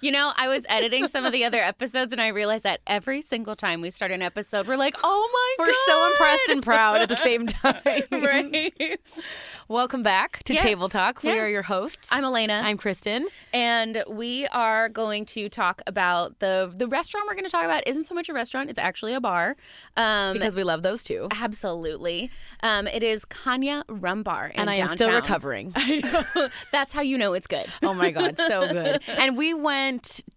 You know, I was editing some of the other episodes and I realized that every single time we start an episode, we're like, oh my god We're God. so impressed and proud at the same time. right. Welcome back to Yeah. Table Talk. We Yeah. are your hosts. I'm Elena. I'm Christen. and we are going to talk about the the restaurant we're going to talk about isn't so much a restaurant, it's actually a bar. Um, Because we love those two. absolutely. Um, it is Cana Rum Bar in And I am still recovering. That's how you know it's good. Oh my God, so good. And we went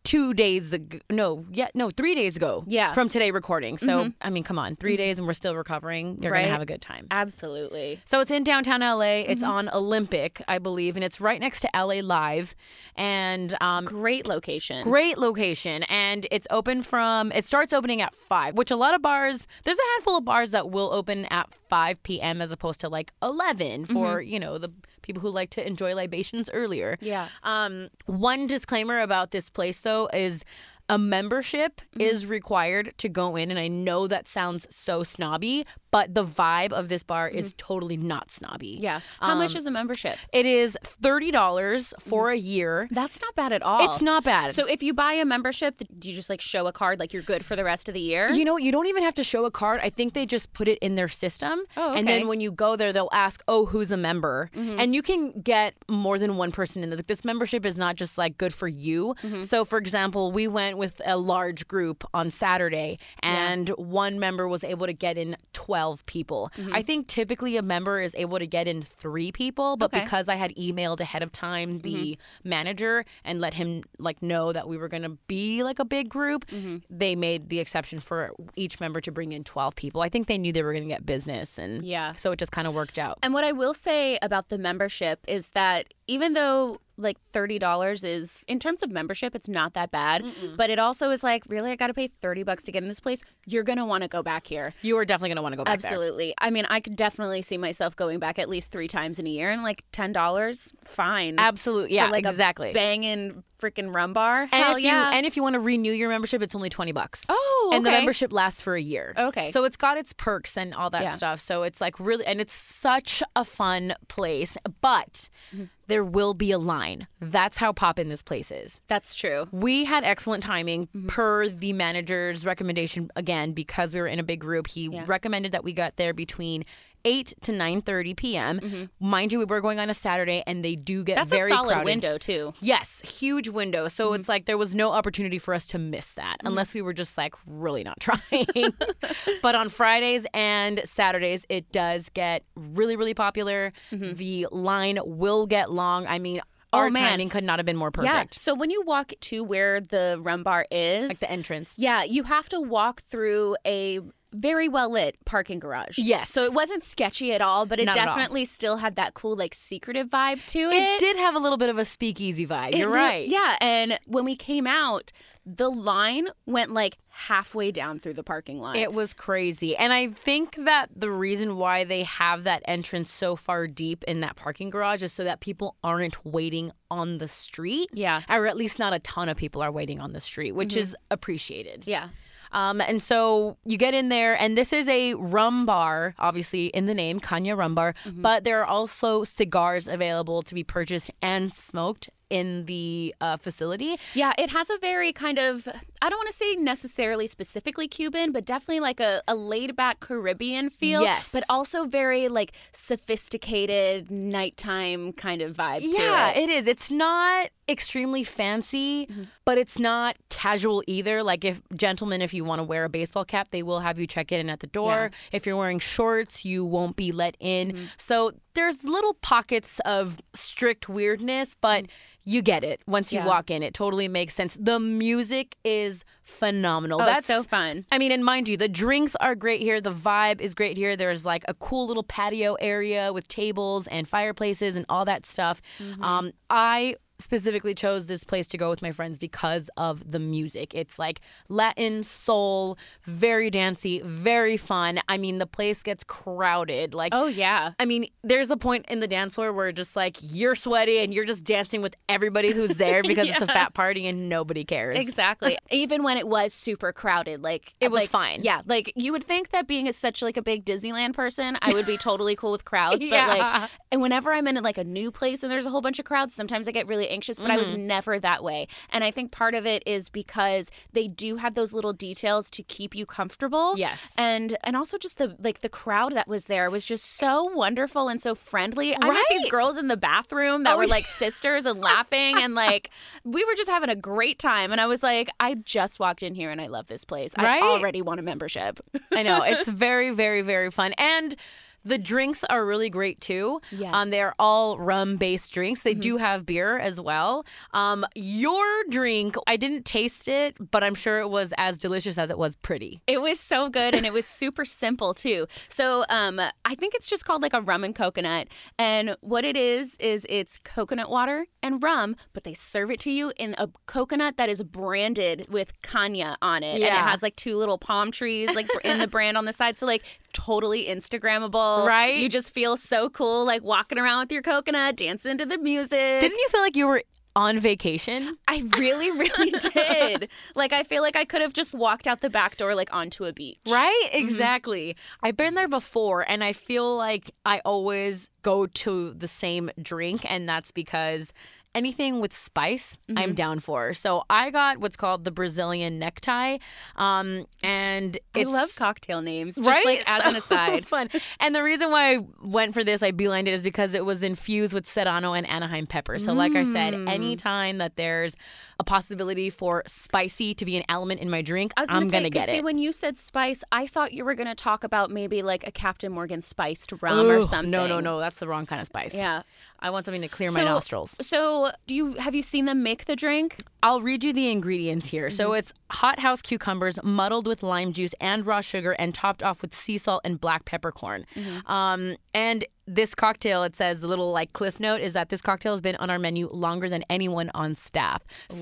two days ago. No, yeah, no, three days ago. Yeah. Mm-hmm. From today recording. So, I mean, come on, 3 days and we're still recovering. You're going to have a good time. Absolutely. So it's in downtown LA. It's Mm-hmm. on Olympic, I believe, and it's right next to LA Live. And um, Great location. great location. And it's open from, it starts opening at 5, which a lot of bars, there's a handful of bars that will open at 5 p.m. as opposed to like 11 for, you know, the people who like to enjoy libations earlier. Yeah. Um, one disclaimer about this place though is a membership Mm-hmm. is required to go in, and I know that sounds so snobby, but the vibe of this bar is totally not snobby. Mm-hmm. Yeah. How much Um, is a membership? It is thirty dollars for a year. That's not bad at all. It's not bad. So if you buy a membership, do you just like show a card like you're good for the rest of the year? You know, you don't even have to show a card. I think they just put it in their system. Oh, And then when you go there, they'll ask, oh, who's a member? Mm-hmm. And you can get more than one person in there. Like, This membership is not just like good for you. Mm-hmm. So, for example, we went with a large group on Saturday, and one member was able to get in 12 people. I think typically a member is able to get in three people, but Mm-hmm. Okay. because I had emailed ahead of time the manager and let him like know that we were going to be like a big group, Mm-hmm. they made the exception for each member to bring in 12 people. I think they knew they were going to get business and Yeah. so it just kind of worked out. And what I will say about the membership is that even though like $30 is in terms of membership it's not that bad but it also is like really I got to pay 30 bucks to get in this place you're going to want to go back here You are definitely going to want to go back there. Absolutely. I mean, I could definitely see myself going back at least 3 times in a year and like $10 fine. Absolutely. Yeah, like exactly. Banging freaking rum bar. and Hell if yeah. you and if you want to renew your membership, it's only 20 bucks. oh, okay. And the membership lasts for a year. Okay. So it's got its perks and all that Yeah. stuff. So it's like really, and it's such a fun place. But Mm-hmm. There will be a line. That's how poppin' this place is. That's true. We had excellent timing Mm-hmm. per the manager's recommendation. Again, because we were in a big group, he Yeah. recommended that we got there between. 8 to 9:30 p.m. Mind you, we were going on a Saturday and they do get Mm-hmm. That's very a solid crowded. window too. Yes, huge window. So Mm-hmm. it's like there was no opportunity for us to miss that unless we were just like really not trying. but on Fridays and Saturdays, it does get really, really popular. The line will get long. I mean, our Mm-hmm. Oh, man. timing could not have been more perfect. Yeah. So when you walk to where the rum bar is, Like the entrance. yeah, you have to walk through a very well lit parking garage. Yes. So it wasn't sketchy at all, but it Not definitely still had that cool like secretive vibe to it. It did have a little bit of a speakeasy vibe. It You're re- right. Yeah, and when we came out, the line went like halfway down through the parking lot. It was crazy. And I think that the reason why they have that entrance so far deep in that parking garage is so that people aren't waiting on the street. Yeah. Or at least not a ton of people are waiting on the street, which mm-hmm. is appreciated. yeah. Um, and so you get in there, and this is a rum bar, obviously in the name, Cana Rum Bar, but there are also cigars available to be purchased and smoked in the uh, facility. Yeah, it has a very kind of, I don't want to say necessarily specifically Cuban, but definitely like a, a laid back Caribbean feel. Yes. But also very like sophisticated nighttime kind of vibe Yeah, to it. it is. It's not extremely fancy, mm-hmm. but it's not casual either. Like if gentlemen, if you want to wear a baseball cap, they will have you check in at the door. If you're wearing shorts, you won't be let in. Mm-hmm. So there's little pockets of strict weirdness, but mm. you get it once you Yeah. walk in. It totally makes sense. The music is phenomenal. Oh, That's so fun. I mean, and mind you, the drinks are great here. The vibe is great here. There's like a cool little patio area with tables and fireplaces and all that stuff. Mm-hmm. Um, I specifically chose this place to go with my friends because of the music. It's like Latin soul, very dancey, very fun. I mean, the place gets crowded. Like, Oh, yeah. I mean, there's a point in the dance floor where just like you're sweaty and you're just dancing with everybody who's there because it's a fat party and nobody cares. Exactly. Even when it was super crowded, like It was like- fine. Yeah, like you would think that being a, such like a big Disneyland person, I would be totally cool with crowds. But Yeah. like, and whenever I'm in like a new place and there's a whole bunch of crowds, sometimes I get really anxious, but I was Mm-hmm. never that way. And I think part of it is because they do have those little details to keep you comfortable. Yes. And and also just the like the crowd that was there was just so wonderful and so friendly. I met these girls in the bathroom that Oh, were like sisters and laughing and like we were just having a great time. And I was like, I just walked in here and I love this place. Right? I already want a membership. I know it's very, very, very fun, and the drinks are really great too. Yes. Mm-hmm. um, they're all rum-based drinks. They do have beer as well. Um, your drink, I didn't taste it, but I'm sure it was as delicious as it was pretty. It was so good and it was super simple too. So um, I think it's just called like a rum and coconut. And what it is, is it's coconut water and rum, but they serve it to you in a coconut that is branded with Cana on it. And it has like two little palm trees like in the brand on the side. So like totally Instagrammable. Right? You just feel so cool like walking around with your coconut, dancing to the music. Didn't you feel like you were on vacation? I really, really did. Like I feel like I could have just walked out the back door like onto a beach. Right? Mm-hmm. Exactly. I've been there before and I feel like I always go to the same drink and that's because anything with spice I'm down for. So I got what's called the Brazilian necktie. Um and I love cocktail names. Just right? like as an aside. fun. And the reason why I went for this, I beelined it, is because it was infused with Serrano and Anaheim pepper. So, like I said, Mm. anytime that there's a possibility for spicy to be an element in my drink, I was gonna I'm say, gonna get see, it. when you said spice, I thought you were gonna talk about maybe like a Captain Morgan spiced rum or something. No, no, no, that's the wrong kind of spice. Yeah. I want something to clear my nostrils. So, do you have you seen them make the drink? I'll read you the ingredients here. So mm-hmm. it's hothouse cucumbers muddled with lime juice and raw sugar and topped off with sea salt and black peppercorn. Mm-hmm. Um, and this cocktail, it says the little like cliff note is that this cocktail has been on our menu longer than anyone on staff. Wow.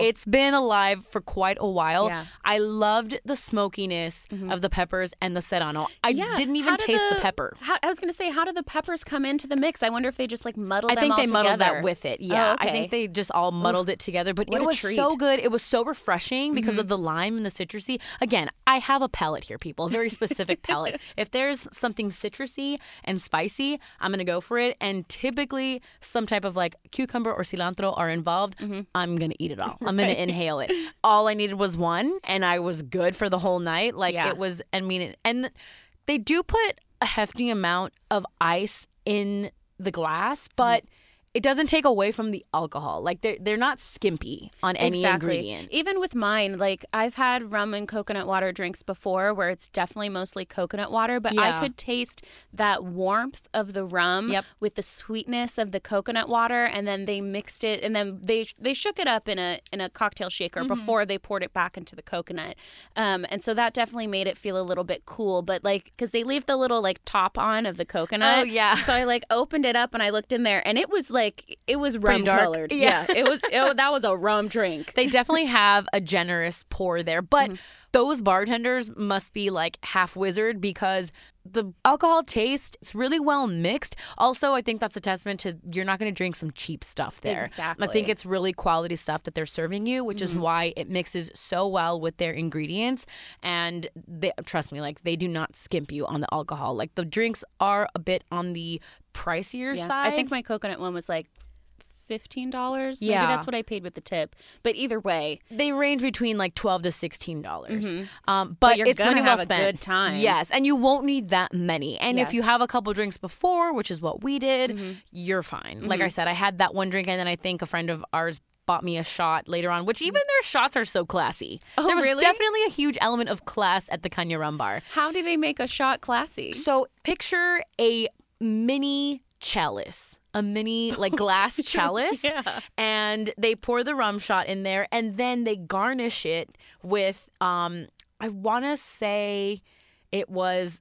So it's been alive for quite a while. Yeah. I loved the smokiness mm-hmm. of the peppers and the serrano. I Yeah. didn't even taste the, pepper. How, I was gonna say, how do the peppers come into the mix? I wonder if they just like muddle I think they muddled together. that with it. Yeah, Oh, I think they just all muddled it together. But what it was treat. Mm-hmm. so good. It was so refreshing because of the lime and the citrusy. Again, I have a palate here, people. A very specific palate. If there's something citrusy and spicy, I'm gonna go for it. And typically, some type of like cucumber or cilantro are involved. Mm-hmm. I'm gonna eat it all. I'm gonna inhale it. All I needed was one, and I was good for the whole night. Like Yeah. it was. I mean, it, and they do put a hefty amount of ice in the glass, but it doesn't take away from the alcohol. Like they're they're not skimpy on any exactly. ingredient. Even with mine, like I've had rum and coconut water drinks before where it's definitely mostly coconut water, but I could taste that warmth of the rum Yep. with the sweetness of the coconut water and then they mixed it and then they they shook it up in a in a cocktail shaker Mm-hmm. before they poured it back into the coconut. Um and so that definitely made it feel a little bit cool, but like cuz they leave the little like top on of the coconut. Oh, yeah. So I like opened it up and I looked in there and it was like it was rum colored. Yeah. Yeah, it was it, that was a rum drink. They definitely have a generous pour there, but Mm-hmm. those bartenders must be like half wizard because the alcohol taste it's really well mixed. Also, I think that's a testament to you're not going to drink some cheap stuff there. Exactly. I think it's really quality stuff that they're serving you, which Mm-hmm. is why it mixes so well with their ingredients. And they trust me, like they do not skimp you on the alcohol. Like the drinks are a bit on the pricier Yeah. side. I think my coconut one was like fifteen dollars. Yeah. Maybe that's what I paid with the tip. But either way, they range between like twelve to sixteen dollars. Um, but, Mm-hmm. But you're it's gonna money have well a spent. good time. Yes, and you won't need that many. And if you have a couple drinks before, which is what we did, Mm-hmm. you're fine. Like I said, I had that one drink, and then I think a friend of ours bought me a shot later on. Which even their shots are so classy. Oh, there was really? definitely a huge element of class at the Cana Rum Bar. how do they make a shot classy? So picture a mini chalice, a mini like glass chalice, Yeah. and they pour the rum shot in there, and then they garnish it with um, I want to say it was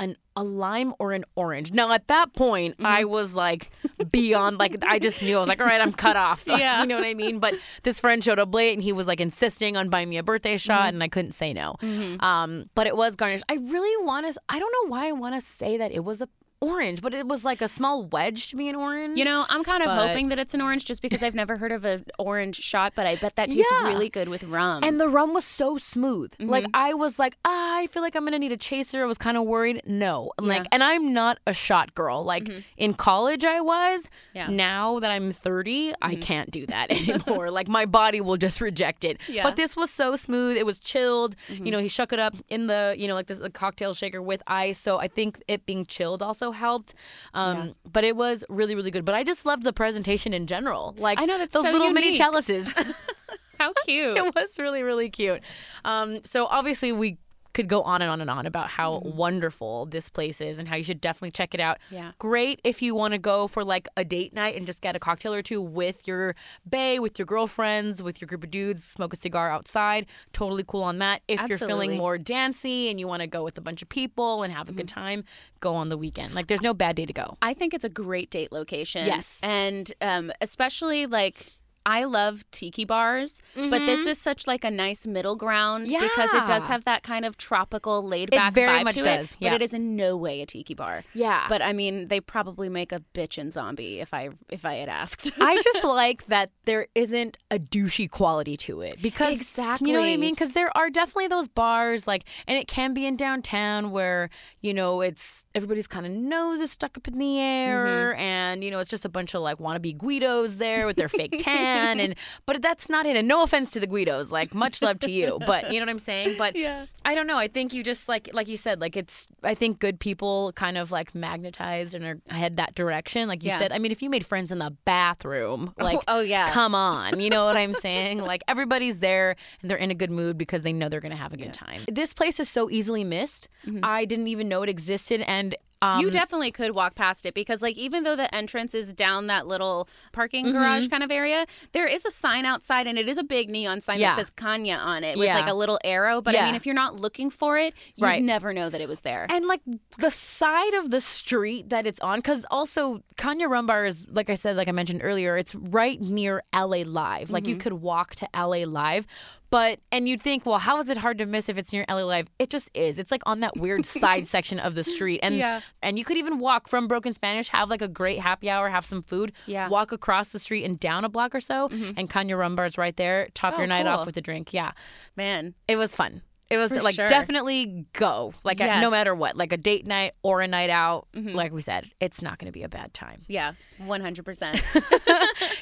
an a lime or an orange. Now at that point, Mm-hmm. I was like beyond like I just knew I was like, all right, I'm cut off. Yeah. you know what I mean. But this friend showed up late and he was like insisting on buying me a birthday shot, Mm-hmm. and I couldn't say no. Um, but it was garnished. I really want to. I don't know why I want to say that it was a orange, but it was like a small wedge to be an orange. You know, I'm kind of But- hoping that it's an orange just because I've never heard of an orange shot, but I bet that tastes Yeah. really good with rum. And the rum was so smooth. Mm-hmm. Like I was like, ah, I feel like I'm gonna need a chaser. I was kind of worried. No, like, Yeah. Mm-hmm. and I'm not a shot girl. Like in college, I was. Yeah. Mm-hmm. Now that I'm 30, I can't do that anymore. like my body will just reject it. Yeah. But this was so smooth. It was chilled. Mm-hmm. You know, he shook it up in the you know like this the cocktail shaker with ice. So I think it being chilled also helped. Um, But it was really really good. But I just loved the presentation in general. Like I know, that's those so little mini chalices. How cute. it was really really cute um so obviously we could go on and on and on about how Mm-hmm. wonderful this place is and how you should definitely check it out Yeah. great if you want to go for like a date night and just get a cocktail or two with your bae with your girlfriends with your group of dudes smoke a cigar outside totally cool on that if you're feeling more dancey and you want to go with a bunch of people and have a good Mm-hmm. time go on the weekend like there's no bad day to go I think it's a great date location. Yes. And um, especially like I love tiki bars, but this mm-hmm. is such like a nice middle ground yeah. because it does have that kind of tropical laid back vibe much to does, it. yeah. But it is in no way a tiki bar. Yeah. But I mean, they probably make a bitchin' zombie if I if I had asked. I just like that there isn't a douchey quality to it because exactly you know what I mean. Because there are definitely those bars like, and it can be in downtown where you know it's everybody's kind of nose is stuck up in the mm-hmm. air, and you know it's just a bunch of like wannabe Guidos there with their fake tan, and but that's not it. And no offense to the Guidos, like much love to you, but you know what I'm saying. But Yeah. I don't know. I think you just like like you said, like it's. I think good people kind of like magnetized and are head that direction. Like you Yeah. said, I mean, if you made friends in the bathroom, oh, like, oh, yeah. come on, you know what I'm saying? Like everybody's there and they're in a good mood because they know they're gonna have a good time. This place is so easily missed. Mm-hmm. I didn't even know it existed, and um, you definitely could walk past it because, like, even though the entrance is down that little parking Mm-hmm. garage kind of area, there is a sign outside, and it is a big neon sign Yeah. that says Cana on it with Yeah. like a little arrow. But I mean, if you're not looking for it, you'd Right. never know that it was there. and like the side of the street that it's on, because also Cana Rumbar is, like I said, like I mentioned earlier, it's right near LA Live. Like Mm-hmm. you could walk to LA Live. But and you'd think, well, how is it hard to miss if it's near LA Live? It just is. It's like on that weird side section of the street, and Yeah. and you could even walk from Broken Spanish, have like a great happy hour, have some food, Yeah. walk across the street and down a block or so, mm-hmm. and Cana Rumbar's right there. Top Oh, your night cool. off with a drink. Yeah, Man, it was fun. It was For like sure. definitely go like at- no matter what, like a date night or a night out. Mm-hmm. Like we said, it's not going to be a bad time. yeah, one hundred percent.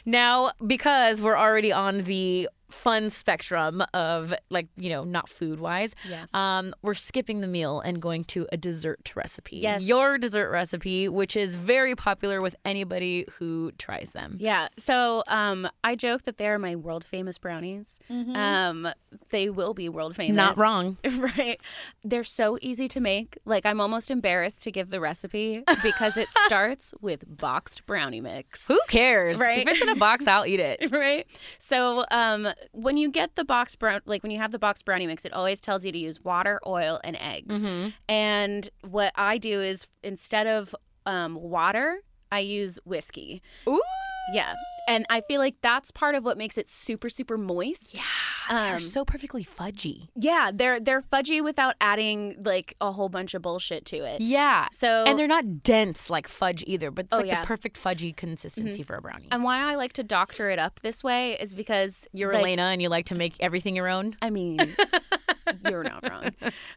Now, because we're already on the fun spectrum of like you know not food wise, Yes. um, we're skipping the meal and going to a dessert recipe. Yes. your dessert recipe, which is very popular with anybody who tries them. Yeah. So um, I joke that they're my world famous brownies. Um, they will be world famous. Mm-hmm. Not wrong. Right. They're so easy to make. Like, I'm almost embarrassed to give the recipe because it starts with boxed brownie mix. Who cares? Right. If it's in a box, I'll eat it. Right. So, um, when you get the box brown, like when you have the box brownie mix, it always tells you to use water, oil, and eggs. Mm-hmm. And what I do is instead of um, water, I use whiskey. Ooh. Yeah. And I feel like that's part of what makes it super, super moist. Yeah, they're Um, so perfectly fudgy. Yeah, they're they're fudgy without adding like a whole bunch of bullshit to it. Yeah. So and they're not dense like fudge either, but it's Oh, like yeah. the perfect fudgy consistency for a brownie. and why I like to doctor it up this way is because You're like, Elena and you like to make everything your own. I mean, you're not wrong.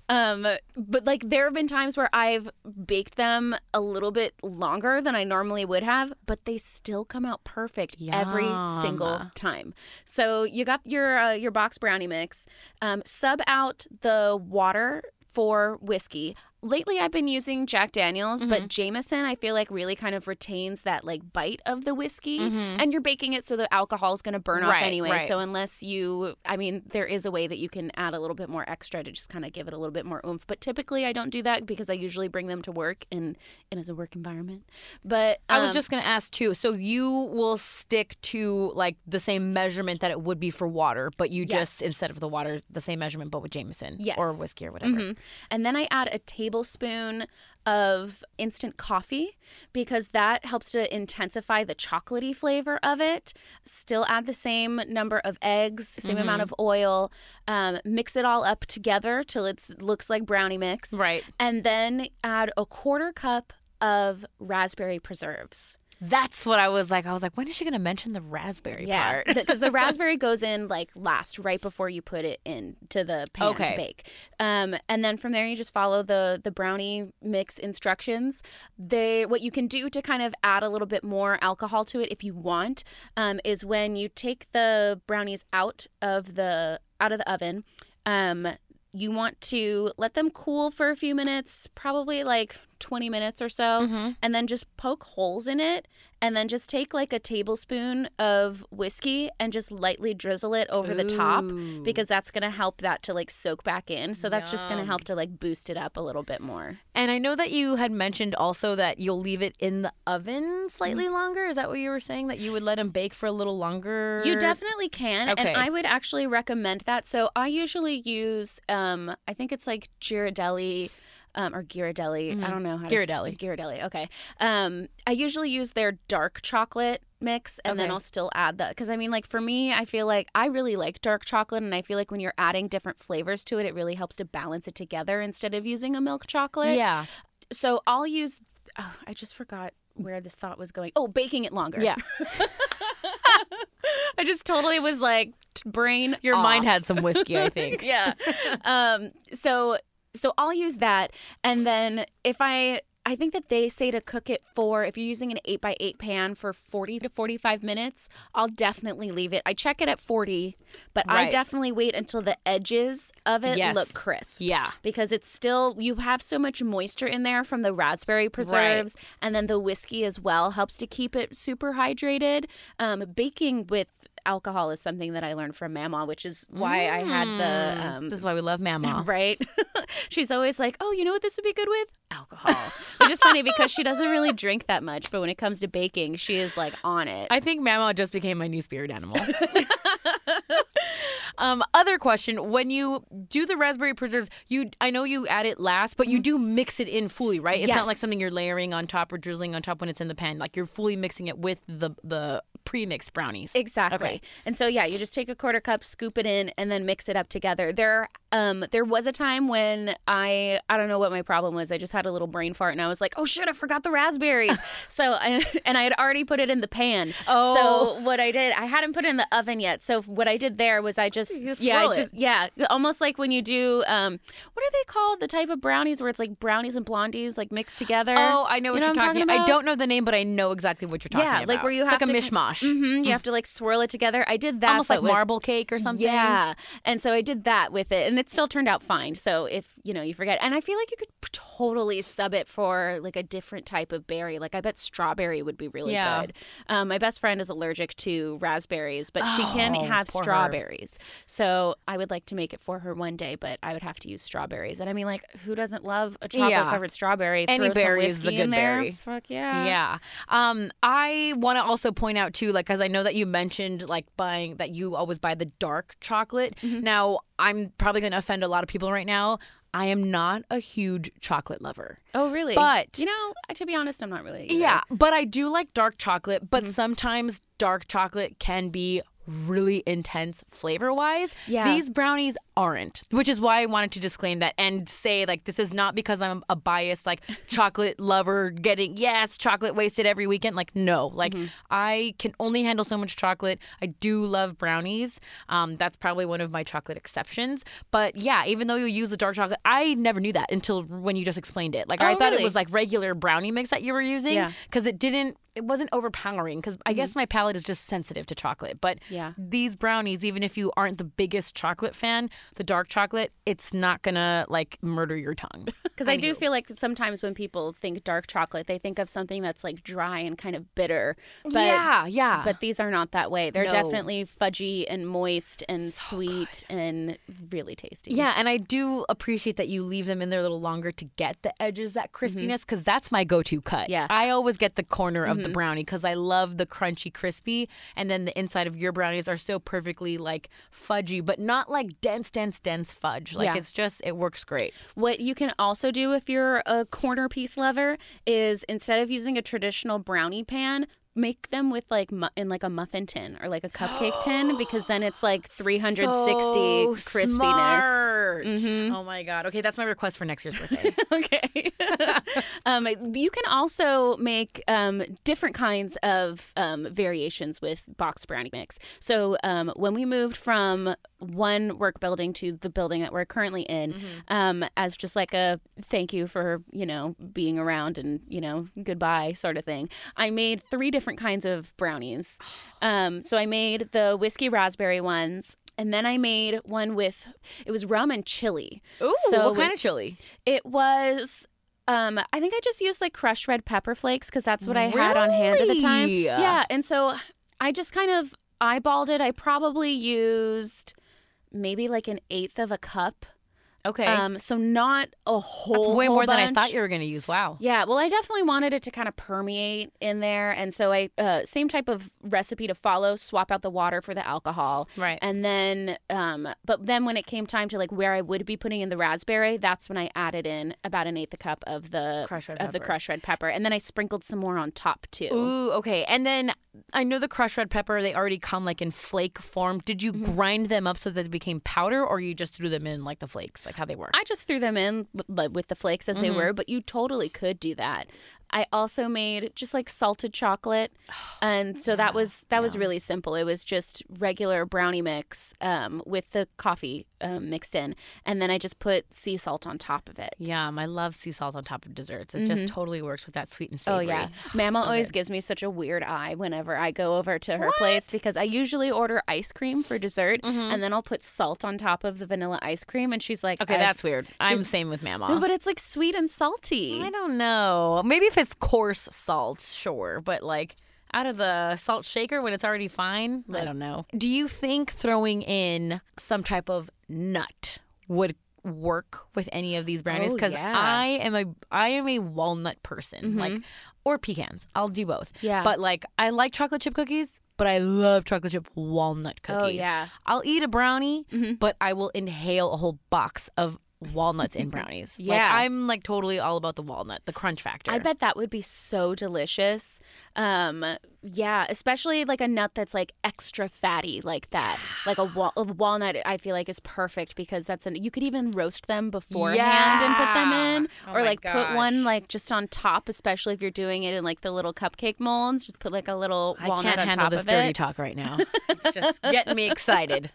Um, but like there have been times where I've baked them a little bit longer than I normally would have, but they still come out perfect every single time. So you got your uh, your box brownie mix. Um, sub out the water for whiskey. Lately, I've been using Jack Daniels, but Jameson, I feel like really kind of retains that like bite of the whiskey, and you're baking it so the alcohol is going to burn off anyway. right. So unless you, I mean, there is a way that you can add a little bit more extra to just kind of give it a little bit more oomph. But typically, I don't do that because I usually bring them to work and and as a work environment. But I was um, just gonna ask too. So you will stick to like the same measurement that it would be for water, but you just instead of the water, the same measurement, but with Jameson Yes. or whiskey or whatever. Mhm. And then I add a tablespoon of instant coffee because that helps to intensify the chocolatey flavor of it. Still add the same number of eggs, same amount of oil. Um, mix it all up together till it looks like brownie mix. Right. And then add a quarter cup of raspberry preserves. That's what I was like. I was like, when is she going to mention the raspberry part? because the raspberry goes in like last, right before you put it into the pan Okay. to bake. Um, and then from there, you just follow the the brownie mix instructions. They what you can do to kind of add a little bit more alcohol to it, if you want, um, is when you take the brownies out of the out of the oven. Um, you want to let them cool for a few minutes, probably like 20 minutes or so, Mm-hmm. and then just poke holes in it. And then just take like a tablespoon of whiskey and just lightly drizzle it over the top because that's going to help that to like soak back in. So that's just going to help to like boost it up a little bit more. And I know that you had mentioned also that you'll leave it in the oven slightly longer. Is that what you were saying? That you would let them bake for a little longer? You definitely can, Okay. and I would actually recommend that. So I usually use, um, I think it's like Ghirardelli. Um, or Ghirardelli, I don't know how to s- Ghirardelli. Ghirardelli, okay. Um, I usually use their dark chocolate mix, and then I'll still add that because I mean, like for me, I feel like I really like dark chocolate, and I feel like when you're adding different flavors to it, it really helps to balance it together instead of using a milk chocolate. Yeah. So I'll use. Oh, I just forgot where this thought was going. Oh, baking it longer. Yeah. I just totally was like brain. Your mind had some whiskey, I think. yeah. Um. So so I'll use that, and then if I. I think that they say to cook it for if you're using an 8 by 8 pan for 40 to 45 minutes, I'll definitely leave it. I check it at 40, but I definitely wait until the edges of it Yes. look crisp Yeah. because it's still you have so much moisture in there from the raspberry preserves and then the whiskey as well helps to keep it super hydrated um, baking with alcohol is something that i learned from mama which is why i had the um, This is why we love Mama. right she's always like oh you know what this would be good with alcohol which is funny because she doesn't really drink that much but when it comes to baking she is like on it I think Mama just became my new spirit animal. um, other question: When you do the raspberry preserves, you I know you add it last, but you do mix it in fully, right? It's not like something you're layering on top or drizzling on top when it's in the pan. Like you're fully mixing it with the the pre-mixed brownies. Exactly. Okay. And so yeah, you just take a quarter cup, scoop it in, and then mix it up together. There, um, there was a time when I I don't know what my problem was. I just had a little brain fart, and I was like, oh shit, I forgot the raspberries. so I, and I had already put it in the pan. Oh. So what I did, I hadn't put it in the oven yet. So what I did there was I just yeah, I just yeah, almost like when you do um, what are they called? The type of brownies where it's like brownies and blondies like mixed together. Oh, I know what You are talking, talking about. I don't know the name, but I know exactly what you're talking Yeah, about. like where you It's have like a to- mishmash, hmm you have to like swirl it together. I did that, almost like with- marble cake or something. Yeah. And so I did that with it and it still turned out fine. So if, you know, you forget and I feel like you could totally sub it for like a different type of berry. Like I bet strawberry would be really Yeah. good. Um, my best friend is allergic to raspberries, but she can Oh, have poor her. strawberries. So I would like to make it for her one day, but I would have to use strawberries. And I mean like who doesn't love a chocolate Yeah. covered strawberry? Any Throw berry is a good in there. berry. Fuck yeah. Yeah. Um, I want to also point out too, like, because I know that you mentioned like buying that you always buy the dark chocolate. Mm-hmm. Now, I'm probably going to offend a lot of people right now. I am not a huge chocolate lover. Oh really? But- you know, to be honest, I'm not really. either. Yeah, but I do like dark chocolate. Mm-hmm. But sometimes dark chocolate can be really intense flavor wise. Yeah. These brownies aren't, which is why I wanted to disclaim that and say like this is not because I'm a biased like chocolate lover getting yes chocolate wasted every weekend. Like no, like Mm-hmm. I can only handle so much chocolate. I do love brownies. Um, that's probably one of my chocolate exceptions. But yeah, even though you use the dark chocolate, I never knew that until when you just explained it. Like I Oh, thought it was like regular brownie mix that you were using Yeah. because it didn't it wasn't overpowering because I guess my palate is just sensitive to chocolate. But Mm-hmm. Yeah. these brownies, even if you aren't the biggest chocolate fan, the dark chocolate, it's not gonna like murder your tongue. Because I, do feel like sometimes when people think dark chocolate, they think of something that's like dry and kind of bitter. But, yeah, yeah. But these are not that way. They're No. definitely fudgy and moist and sweet and really tasty. yeah, and I do appreciate that you leave them in there a little longer to get the edges, that crispiness, because that's my go-to cut. Mm-hmm. Yeah. Mm-hmm. I always get the corner of the mm-hmm. brownie because I love the crunchy, crispy, and then the inside of your brownies are so perfectly like fudgy, but not like dense, dense, dense fudge. Like Yeah. it's just it works great. What you can also do if you're a corner piece lover is instead of using a traditional brownie pan, make them with like mu- in like a muffin tin or like a cupcake tin because then it's like 360 So crispiness. Mhm. Oh my god. Okay, that's my request for next year's birthday. okay. um, you can also make um, different kinds of um, variations with box brownie mix. So um, when we moved from one work building to the building that we're currently in, um, as just like a thank you for you know being around and you know goodbye sort of thing, I made three different kinds of brownies. Um, so I made the whiskey raspberry ones. And then I made one with it was rum and chili. Ooh, So what kind of chili? It was um I think I just used like crushed red pepper flakes cuz that's what I had on hand at the time. Yeah, and so I just kind of eyeballed it. I probably used maybe like an eighth of a cup. Okay. Um so not a whole That's way whole more than I thought you were going to use. Wow. Yeah, well, I definitely wanted it to kind of permeate in there, and so I uh, same type of recipe to follow. Swap out the water for the alcohol, Right. And then, um, but then when it came time to like where I would be putting in the raspberry, that's when I added in about an eighth a cup of the Crushed red of the pepper. crushed red pepper, and then I sprinkled some more on top too. Ooh, okay. And then I know the crushed red pepper, they already come like in flake form. Did you Mm-hmm. grind them up so that they became powder or you just threw them in like the flakes, like how they were? I just threw them in with- the flakes as they Mm-hmm. were, but you totally could do that. I also made just like salted chocolate, and so that was that was really simple. It was just regular brownie mix um, with the coffee um, mixed in, and then I just put sea salt on top of it. Yeah, I love sea salt on top of desserts. It just totally works with that sweet and savory. Oh yeah, Mama so always good. gives me such a weird eye whenever I go over to her place because I usually order ice cream for dessert, and then I'll put salt on top of the vanilla ice cream, and she's like, Okay, "I've- that's weird. I'm same with Mama. No, but it's like sweet and salty. I don't know. Maybe if it's coarse salt, sure. But like out of the salt shaker when it's already fine, I don't know. Do you think throwing in some type of nut would work with any of these brownies? Oh, Because yeah. I am a I am a walnut person, mm-hmm. like or pecans. I'll do both. Yeah. But like I like chocolate chip cookies. But I love chocolate chip walnut oh, cookies. Oh, yeah. I'll eat a brownie, mm-hmm. but I will inhale a whole box of walnuts in brownies. Like, Yeah. I'm like totally all about the walnut, the crunch factor. I bet that would be so delicious. Um, yeah, especially like a nut that's like extra fatty like that. Like a, wal- a walnut, I feel like is perfect because that's an. You could even roast them beforehand and put them in, Oh or like put one like just on top. Especially if you're doing it in like the little cupcake molds, just put like a little I walnut can't on handle top this of dirty it. talk right now. It's just getting me excited.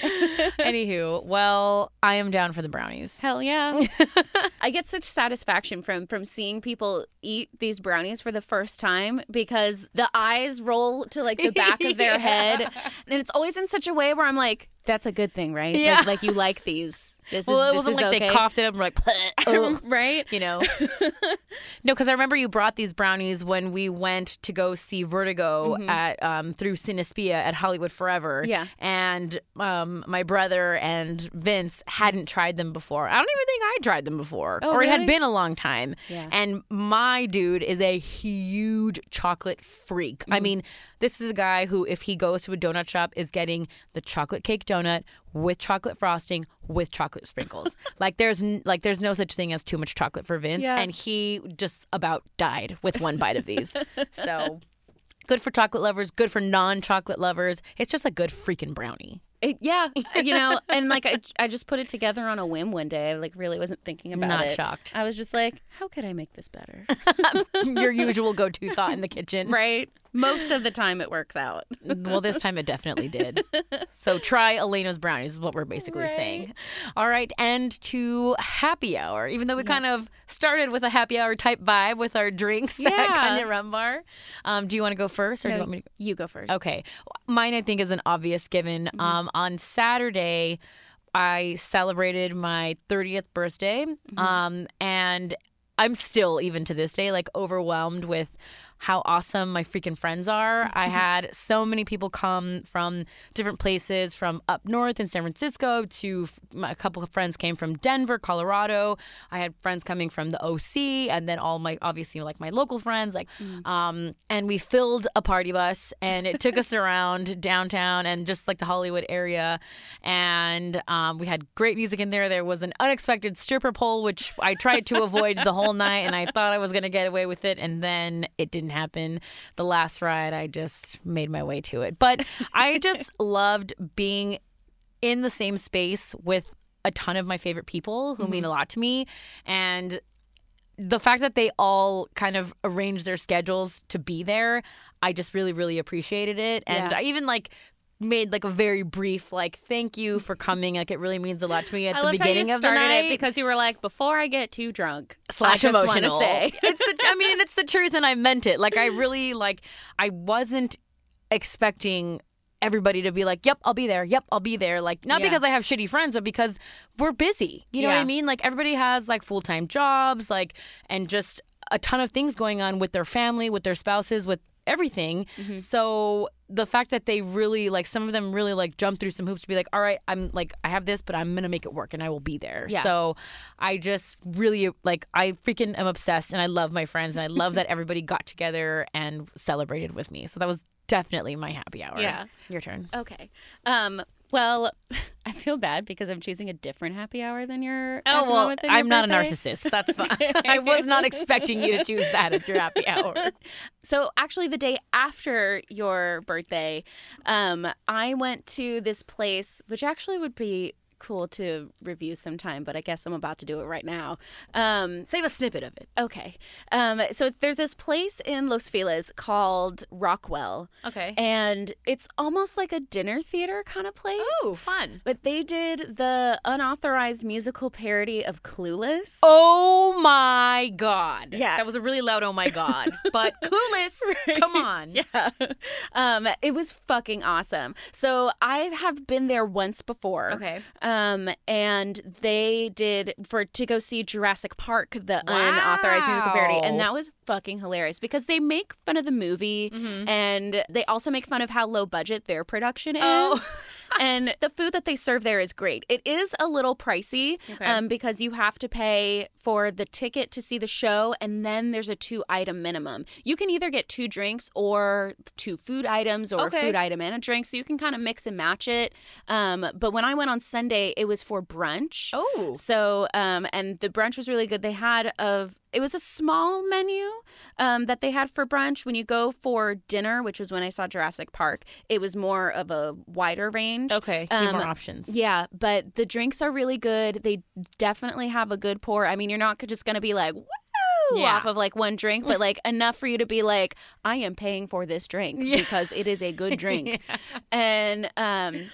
Anywho, well, I am down for the brownies. Hell yeah. I get such satisfaction from from seeing people eat these brownies for the first time because the eyes roll to like the back of their head and it's always in such a way where I'm like that's a good thing, right? Yeah. Like, like you like these. This Well, is it wasn't like okay. they coughed it up and like, Ugh, right? you know. no, because I remember you brought these brownies when we went to go see Vertigo at um, through Cinespia at Hollywood Forever. Yeah. and um, my brother and Vince hadn't tried them before. I don't even think I tried them before, Oh, or it had been a long time. Yeah. And my dude is a huge chocolate freak. I mean, this is a guy who, if he goes to a donut shop, is getting the chocolate cake donut with chocolate frosting with chocolate sprinkles. like there's n- like there's no such thing as too much chocolate for Vince, Yeah. and he just about died with one bite of these. so. Good for chocolate lovers, good for non chocolate lovers. It's just a good freaking brownie. It- yeah, you know, and like I, I just put it together on a whim one day. I like really wasn't thinking about Not it. shocked. I was just like, how could I make this better? Your usual go to thought in the kitchen. right? Most of the time it works out. Well, this time it definitely did. So try Elena's brownies is what we're basically Right. saying. All right, and to happy hour. Even though we kind of started with a happy hour type vibe with our drinks at Yeah. Cana Rum Bar. Um, do you want to go first, or do you want me to? Go? you go first. Okay, mine I think is an obvious given. Mm-hmm. Um, on Saturday, I celebrated my 30th birthday, Mm-hmm. um, and I'm still even to this day like overwhelmed with how awesome my freaking friends are. I had so many people come from different places, from up north in San Francisco to f- a couple of friends came from Denver, Colorado. I had friends coming from the OC, and then all my obviously like my local friends, like, um, and we filled a party bus, and it took us around downtown and just like the Hollywood area, and um, we had great music in there. There was an unexpected stripper pole, which I tried to avoid the whole night, and I thought I was gonna get away with it, and then it didn't didn't happen. The last ride, I just made my way to it. But I just loved being in the same space with a ton of my favorite people who mean mm-hmm. a lot to me. And the fact that they all kind of arranged their schedules to be there, I just really, really appreciated it. And Yeah. I even like made like a very brief like thank you for coming. Like it really means a lot to me at I the loved how beginning you of the started night. it because you were like, before I get too drunk, slash emotional. say. it's the, I mean, it's the truth, and I meant it. Like I really like. I wasn't expecting everybody to be like, "Yep, I'll be there. Yep, I'll be there." Like not Yeah. because I have shitty friends, but because we're busy. You know what I mean? Like everybody has like full time jobs, like and just a ton of things going on with their family, with their spouses, with everything. Mm-hmm. So the fact that they really like some of them really like jump through some hoops to be like, all right, I'm like I have this, but I'm gonna make it work and I will be there. Yeah. So I just really like I freaking am obsessed and I love my friends and I love that everybody got together and celebrated with me. So that was definitely my happy hour. Yeah. Your turn. Okay. Um. Well, I feel bad because I'm choosing a different happy hour than your. Oh well, I'm not a narcissist. That's fine. I was not expecting you to choose that as your happy hour. So actually, the day after your birthday, um, I went to this place, which actually would be cool to review sometime, but I guess I'm about to do it right now. Um, Save a snippet of it. okay. Um, so there's this place in Los Feliz called Rockwell, Okay. and it's almost like a dinner theater kind of place. Oh, fun. But they did the unauthorized musical parody of Clueless. Oh my god. Yeah. That was a really loud oh my god. But clueless. Come on. Yeah. Um, it was fucking awesome. So I have been there once before. Okay. Um, Um, and they did for to go see Jurassic Park, the unauthorized musical parody, and that was fucking hilarious because they make fun of the movie and they also make fun of how low budget their production is. Oh. and the food that they serve there is great. It is a little pricey Okay. um, because you have to pay for the ticket to see the show, and then there's a two item minimum. You can either get two drinks or two food items or Okay. a food item and a drink, so you can kind of mix and match it. Um, but when I went on Sunday, it was for brunch. Oh. So, um, and the brunch was really good. They had of it was a small menu um, that they had for brunch. When you go for dinner, which was when I saw Jurassic Park, it was more of a wider range. Okay. Um, more options. Yeah, but the drinks are really good. They definitely have a good pour. I mean, you're not just going to be like, woo, Yeah. off of like one drink, but like enough for you to be like, I am paying for this drink because it is a good drink. And, um,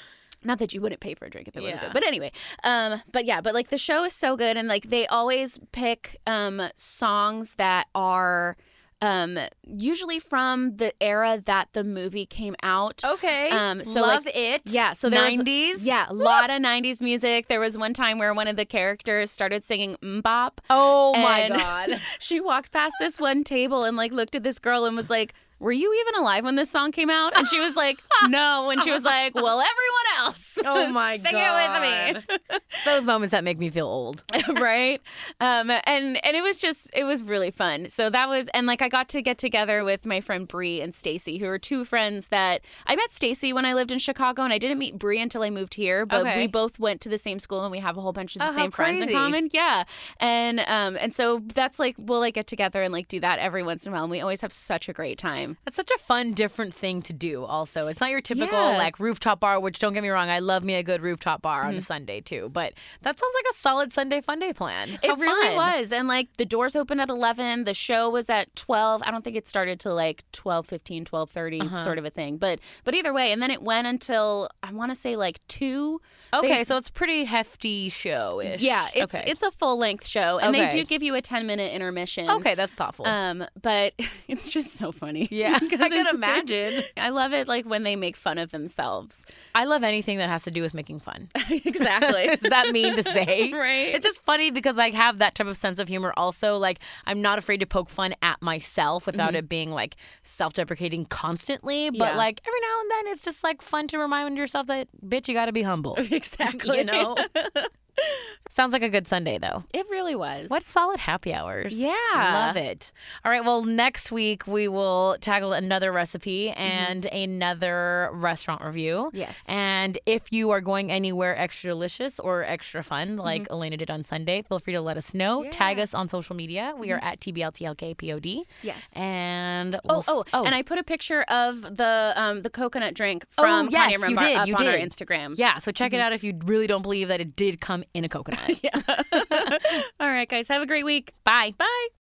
not that you wouldn't pay for a drink if it was Yeah. good, but anyway, um, but yeah, but like the show is so good, and like they always pick um songs that are um usually from the era that the movie came out. Okay. Um, so, love like- it. Yeah, so there was- 90s. Yeah, a lot of 90s music. There was one time where one of the characters started singing MMMBop. Oh my and god. She walked past this one table and like looked at this girl and was like, "Were you even alive when this song came out?" And she was like, "No." And she was like, "Well, everyone else, Oh my sing god. Sing it with me." Those moments that make me feel old. right um and and it was just it was really fun so that was and like i got to get together with my friend Bree and Stacy who are two friends that i met Stacy when i lived in chicago and i didn't meet Bree until i moved here but Okay. we both went to the same school and we have a whole bunch of the Oh, same friends in common yeah and um and so that's like we'll like get together and like do that every once in a while and we always have such a great time That's such a fun, different thing to do. Also, it's not your typical Yeah. like rooftop bar. Which don't get me wrong, I love me a good rooftop bar on a Sunday too. But that sounds like a solid Sunday fun day plan. It How really was. And like the doors open at 11, the show was at 12. I don't think it started till like 12, 15, 12:30 Uh-huh. sort of a thing. But but either way, and then it went until I want to say like 2. Okay, They- so it's pretty hefty show ish. Yeah, it's okay. it's a full-length show and they do give you a 10-minute intermission. okay. That's thoughtful. Um, but it's just so funny. Yeah, because I can imagine. I love it like when they make fun of themselves. I love anything that has to do with making fun. exactly. Is that mean to say? Right. It's just funny because I have that type of sense of humor also. Like I'm not afraid to poke fun at myself without mm-hmm. it being like self-deprecating constantly. But Yeah. like every now and then it's just like fun to remind yourself that bitch, you gotta be humble. exactly. You know? Sounds like a good Sunday, though. It really was. What solid happy hours. Yeah. Love it. All right. Well, next week we will tackle another recipe and mm-hmm. another restaurant review. Yes. And if you are going anywhere extra delicious or extra fun, mm-hmm. like Elena did on Sunday, feel free to let us know. Tag us on social media. We are mm-hmm. at TBLTLKPOD. Yes. And Oh, we'll s- oh, oh, and I put a picture of the um the coconut drink oh, from Oh, yes, you did, up you on our did. Instagram. yeah, so check it out if you really don't believe that it did come in a coconut. Yeah. All right, guys. Have a great week. Bye. Bye.